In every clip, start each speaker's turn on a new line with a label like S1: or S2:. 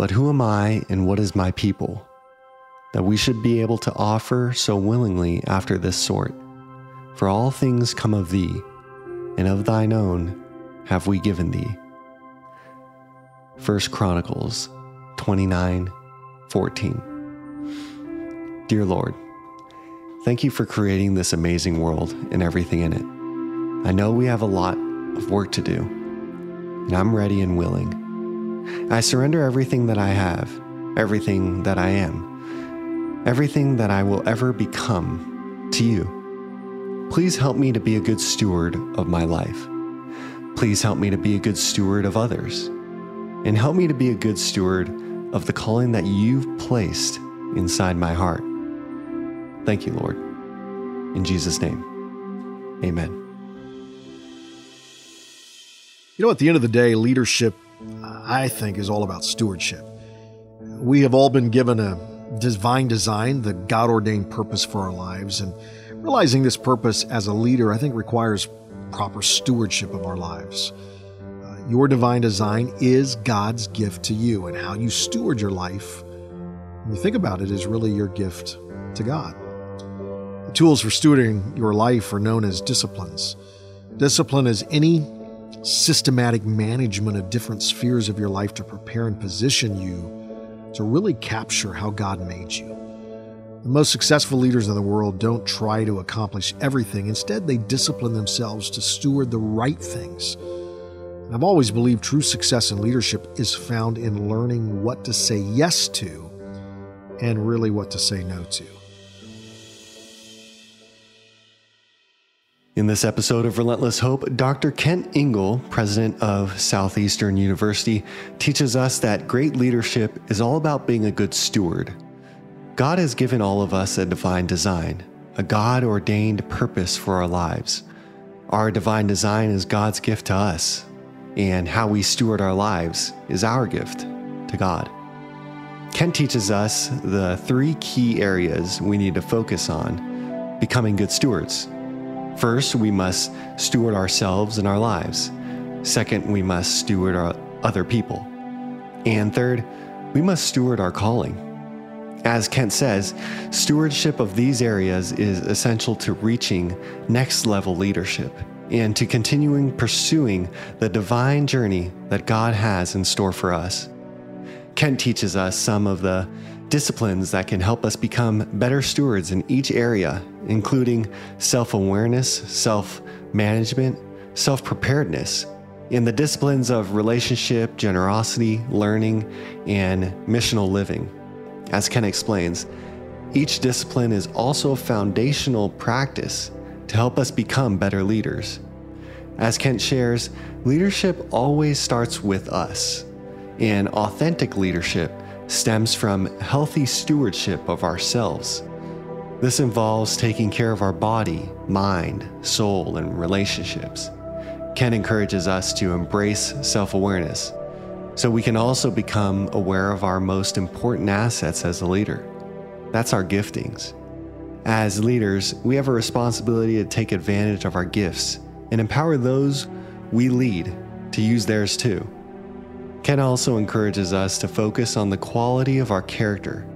S1: But who am I and what is my people? That we should be able to offer so willingly after this sort. For all things come of thee, and of thine own have we given thee. 1 Chronicles 29 14. Dear Lord, thank you for creating this amazing world and everything in it. I know we have a lot of work to do, and I'm ready and willing. I surrender everything that I have, everything that I am, everything that I will ever become to you. Please help me to be a good steward of my life. Please help me to be a good steward of others. And help me to be a good steward of the calling that you've placed inside my heart. Thank you, Lord. In Jesus' name, amen.
S2: You know, at the end of the day, leadership, I think, is all about stewardship. We have all been given a divine design, the God ordained purpose for our lives, and realizing this purpose as a leader, I think, requires proper stewardship of our lives. Uh, your divine design is God's gift to you, and how you steward your life, when you think about it, is really your gift to God. The tools for stewarding your life are known as disciplines. Discipline is any systematic management of different spheres of your life to prepare and position you to really capture how God made you. The most successful leaders in the world don't try to accomplish everything. Instead, they discipline themselves to steward the right things And I've always believed true success in leadership is found in learning what to say yes to and really what to say no to.
S1: In this episode of Relentless Hope, Dr. Kent Ingle, president of Southeastern University, teaches us that great leadership is all about being a good steward. God has given all of us a divine design, a God ordained purpose for our lives. Our divine design is God's gift to us, and how we steward our lives is our gift to God. Kent teaches us the three key areas we need to focus on becoming good stewards. First, we must steward ourselves and our lives. Second, we must steward our other people. And third, we must steward our calling. As Kent says, stewardship of these areas is essential to reaching next level leadership and to continuing pursuing the divine journey that God has in store for us. Kent teaches us some of the disciplines that can help us become better stewards in each area, including self awareness, self management, self preparedness, in the disciplines of relationship, generosity, learning, and missional living. As Ken explains, each discipline is also a foundational practice to help us become better leaders. As Kent shares, leadership always starts with us, and authentic leadership stems from healthy stewardship of ourselves. This involves taking care of our body, mind, soul, and relationships. Ken encourages us to embrace self awareness so we can also become aware of our most important assets as a leader. That's our giftings. As leaders, we have a responsibility to take advantage of our gifts and empower those we lead to use theirs too. Ken also encourages us to focus on the quality of our character.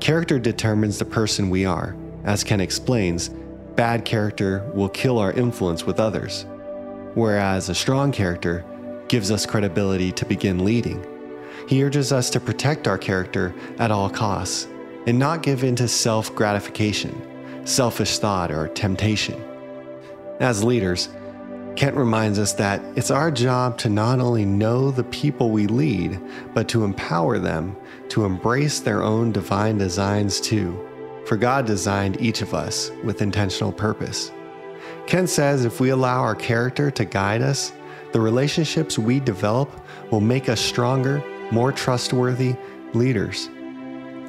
S1: Character determines the person we are. As Ken explains, bad character will kill our influence with others, whereas a strong character gives us credibility to begin leading. He urges us to protect our character at all costs and not give in to self gratification, selfish thought, or temptation. As leaders, Kent reminds us that it's our job to not only know the people we lead, but to empower them to embrace their own divine designs too. For God designed each of us with intentional purpose. Kent says if we allow our character to guide us, the relationships we develop will make us stronger, more trustworthy leaders.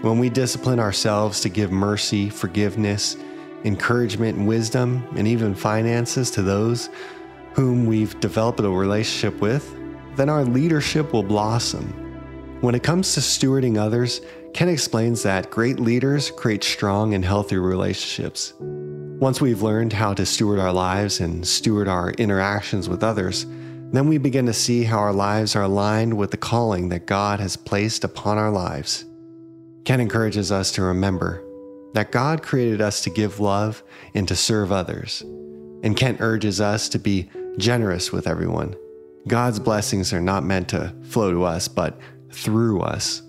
S1: When we discipline ourselves to give mercy, forgiveness, encouragement, wisdom, and even finances to those whom we've developed a relationship with, then our leadership will blossom. When it comes to stewarding others, Ken explains that great leaders create strong and healthy relationships. Once we've learned how to steward our lives and steward our interactions with others, Then we begin to see how our lives are aligned with the calling that God has placed upon our lives. Ken encourages us to remember that God created us to give love and to serve others. And Kent urges us to be generous with everyone. God's blessings are not meant to flow to us, but through us.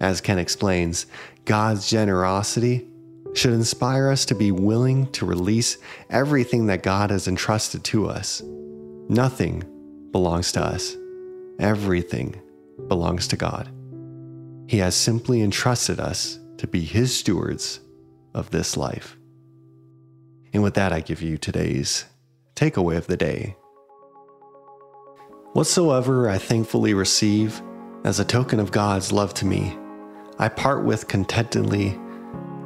S1: As Ken explains, God's generosity should inspire us to be willing to release everything that God has entrusted to us. Nothing belongs to us, everything belongs to God. He has simply entrusted us to be His stewards of this life. And with that, I give you today's takeaway of the day. Whatsoever I thankfully receive as a token of God's love to me, I part with contentedly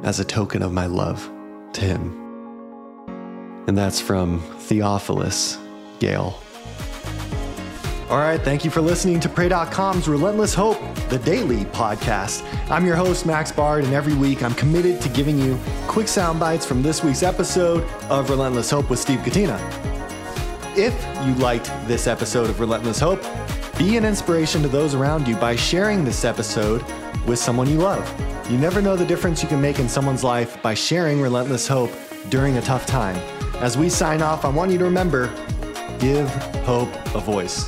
S1: as a token of my love to Him. And that's from Theophilus Gale. All right, thank you for listening to Pray.com's Relentless Hope, the daily podcast. I'm your host, Max Bard, and every week I'm committed to giving you quick sound bites from this week's episode of Relentless Hope with Steve Gatena. If you liked this episode of Relentless Hope, be an inspiration to those around you by sharing this episode with someone you love. You never know the difference you can make in someone's life by sharing Relentless Hope during a tough time. As we sign off, I want you to remember give hope a voice.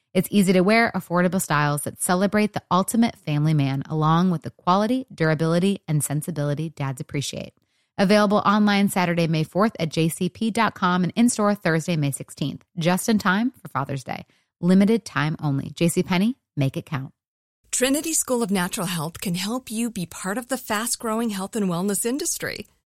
S3: It's easy to wear, affordable styles that celebrate the ultimate family man, along with the quality, durability, and sensibility dads appreciate. Available online Saturday, May 4th at jcp.com and in store Thursday, May 16th, just in time for Father's Day. Limited time only. JCPenney, make it count.
S4: Trinity School of Natural Health can help you be part of the fast growing health and wellness industry.